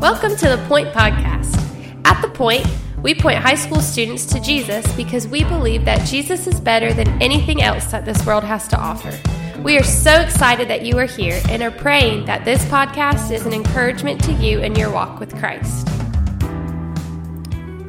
Welcome to the Point Podcast. At the Point, we point high school students to Jesus because we believe that Jesus is better than anything else that this world has to offer. We are so excited that you are here and are praying that this podcast is an encouragement to you in your walk with Christ.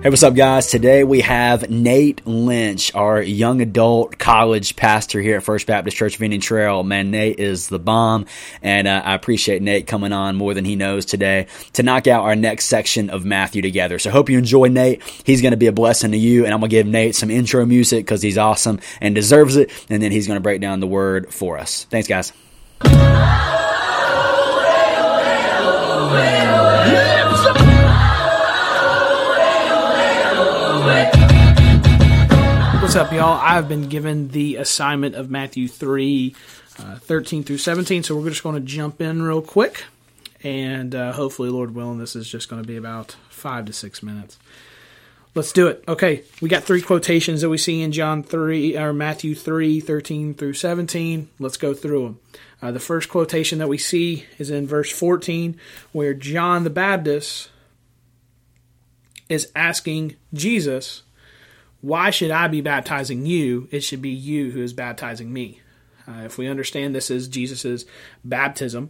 Hey, what's up, guys? Today we have Nate Lynch, our young adult college pastor here at First Baptist Church of Indian Trail. Man, Nate is the bomb, and uh, I appreciate Nate coming on more than he knows today to knock out our next section of Matthew together. So, hope you enjoy Nate. He's going to be a blessing to you, and I'm going to give Nate some intro music because he's awesome and deserves it, and then he's going to break down the word for us. Thanks, guys. What's up, y'all? I've been given the assignment of Matthew 3, uh, 13 through 17, so we're just going to jump in real quick. And uh, hopefully, Lord willing, this is just going to be about five to six minutes. Let's do it. Okay, we got three quotations that we see in John 3, or Matthew 3, 13 through 17. Let's go through them. Uh, the first quotation that we see is in verse 14, where John the Baptist is asking Jesus why should I be baptizing you? It should be you who is baptizing me. Uh, if we understand this as Jesus' baptism,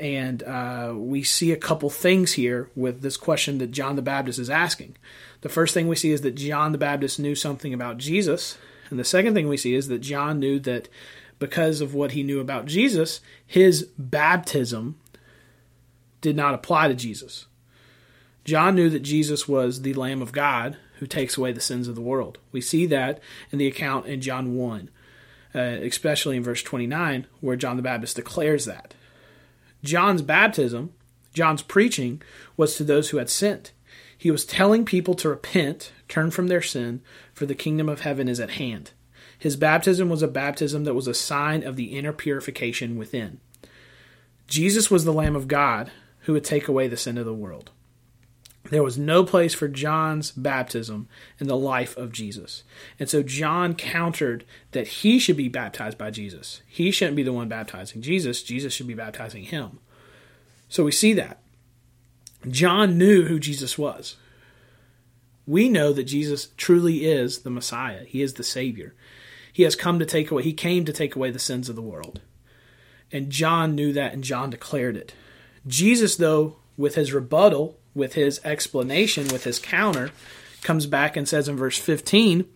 and uh, we see a couple things here with this question that John the Baptist is asking. The first thing we see is that John the Baptist knew something about Jesus. And the second thing we see is that John knew that because of what he knew about Jesus, his baptism did not apply to Jesus. John knew that Jesus was the Lamb of God who takes away the sins of the world. We see that in the account in John 1, uh, especially in verse 29, where John the Baptist declares that. John's baptism, John's preaching, was to those who had sinned. He was telling people to repent, turn from their sin, for the kingdom of heaven is at hand. His baptism was a baptism that was a sign of the inner purification within. Jesus was the Lamb of God who would take away the sin of the world. There was no place for John's baptism in the life of Jesus. And so John countered that he should be baptized by Jesus. He shouldn't be the one baptizing Jesus, Jesus should be baptizing him. So we see that. John knew who Jesus was. We know that Jesus truly is the Messiah, he is the Savior. He has come to take away, he came to take away the sins of the world. And John knew that, and John declared it. Jesus, though, with his rebuttal, with his explanation, with his counter, comes back and says in verse 15,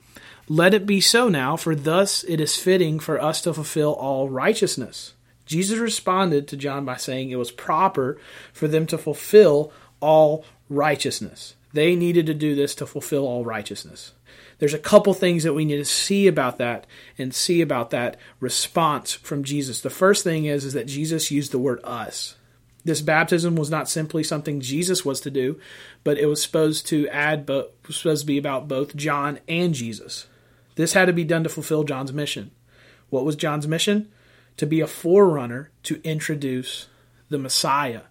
Let it be so now, for thus it is fitting for us to fulfill all righteousness. Jesus responded to John by saying it was proper for them to fulfill all righteousness. They needed to do this to fulfill all righteousness. There's a couple things that we need to see about that and see about that response from Jesus. The first thing is, is that Jesus used the word us. This baptism was not simply something Jesus was to do, but it was supposed to add, but supposed to be about both John and Jesus. This had to be done to fulfill John's mission. What was John's mission? To be a forerunner to introduce the Messiah.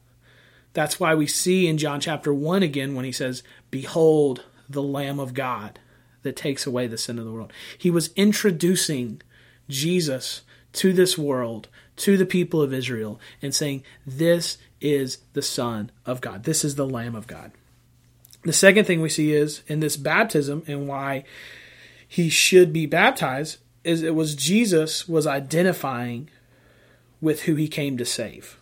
That's why we see in John chapter 1 again when he says, Behold the Lamb of God that takes away the sin of the world. He was introducing Jesus to this world to the people of Israel and saying, This is the Son of God. This is the Lamb of God. The second thing we see is in this baptism and why he should be baptized is it was Jesus was identifying with who he came to save.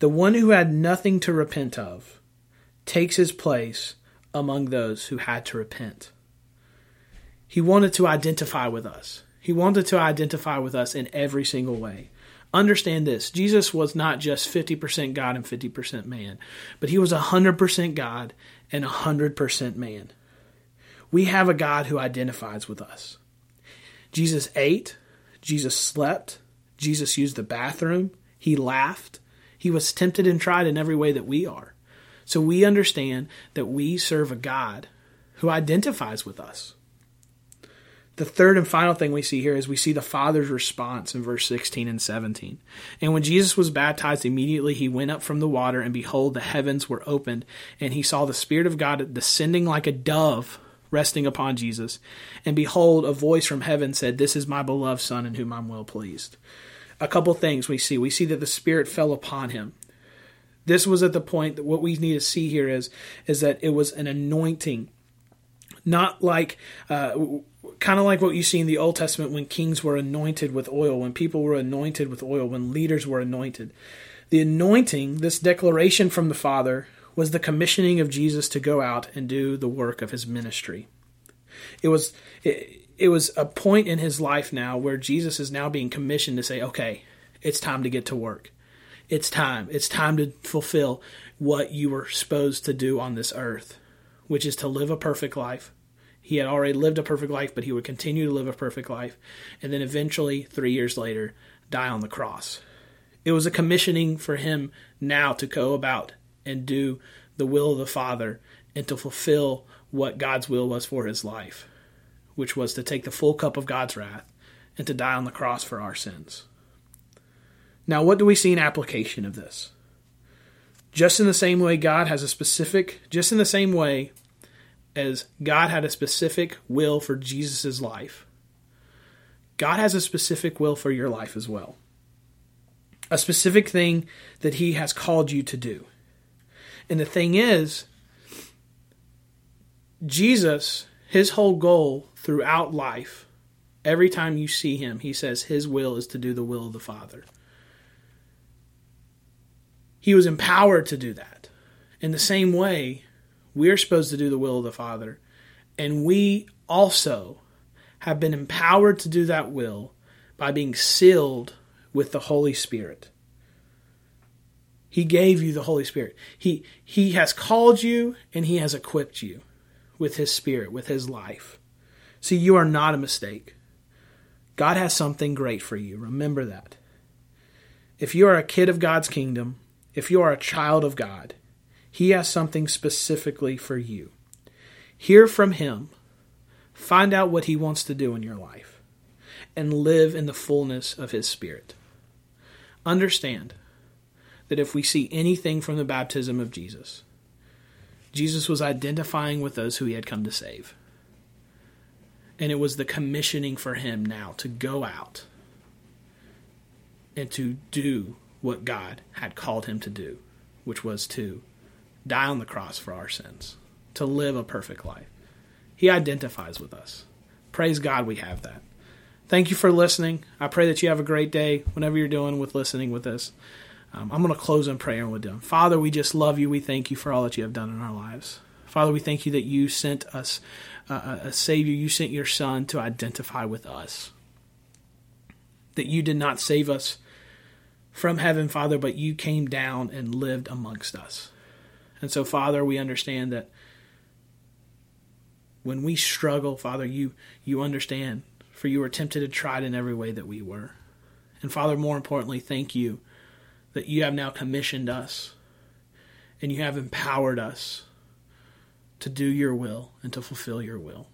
The one who had nothing to repent of takes his place among those who had to repent. He wanted to identify with us. He wanted to identify with us in every single way. Understand this Jesus was not just 50% God and 50% man, but he was 100% God and 100% man. We have a God who identifies with us. Jesus ate, Jesus slept, Jesus used the bathroom, he laughed, he was tempted and tried in every way that we are. So we understand that we serve a God who identifies with us. The third and final thing we see here is we see the Father's response in verse 16 and 17. And when Jesus was baptized, immediately he went up from the water, and behold, the heavens were opened, and he saw the Spirit of God descending like a dove resting upon Jesus. And behold, a voice from heaven said, This is my beloved Son, in whom I'm well pleased. A couple things we see. We see that the Spirit fell upon him. This was at the point that what we need to see here is is that it was an anointing, not like uh, kind of like what you see in the Old Testament when kings were anointed with oil, when people were anointed with oil, when leaders were anointed. The anointing, this declaration from the Father, was the commissioning of Jesus to go out and do the work of his ministry. It was it, it was a point in his life now where Jesus is now being commissioned to say, "Okay, it's time to get to work. It's time. It's time to fulfill what you were supposed to do on this earth, which is to live a perfect life." He had already lived a perfect life, but he would continue to live a perfect life, and then eventually, three years later, die on the cross. It was a commissioning for him now to go about and do the will of the Father and to fulfill what God's will was for his life, which was to take the full cup of God's wrath and to die on the cross for our sins. Now, what do we see in application of this? Just in the same way God has a specific, just in the same way as God had a specific will for Jesus' life, God has a specific will for your life as well. A specific thing that He has called you to do. And the thing is, Jesus, His whole goal throughout life, every time you see Him, He says His will is to do the will of the Father. He was empowered to do that. In the same way, we're supposed to do the will of the Father. And we also have been empowered to do that will by being sealed with the Holy Spirit. He gave you the Holy Spirit. He, he has called you and He has equipped you with His Spirit, with His life. See, you are not a mistake. God has something great for you. Remember that. If you are a kid of God's kingdom, if you are a child of God, he has something specifically for you. Hear from Him. Find out what He wants to do in your life. And live in the fullness of His Spirit. Understand that if we see anything from the baptism of Jesus, Jesus was identifying with those who He had come to save. And it was the commissioning for Him now to go out and to do what God had called Him to do, which was to die on the cross for our sins, to live a perfect life. He identifies with us. Praise God we have that. Thank you for listening. I pray that you have a great day whenever you're doing with listening with us. Um, I'm going to close in prayer with we're. Father, we just love you. We thank you for all that you have done in our lives. Father, we thank you that you sent us uh, a Savior. You sent your Son to identify with us. That you did not save us from heaven, Father, but you came down and lived amongst us. And so, Father, we understand that when we struggle, Father, you you understand, for you were tempted and tried in every way that we were. And Father, more importantly, thank you that you have now commissioned us and you have empowered us to do your will and to fulfill your will.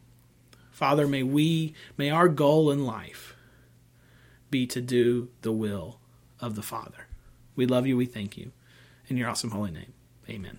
Father, may we may our goal in life be to do the will of the Father. We love you, we thank you. In your awesome holy name. Amen.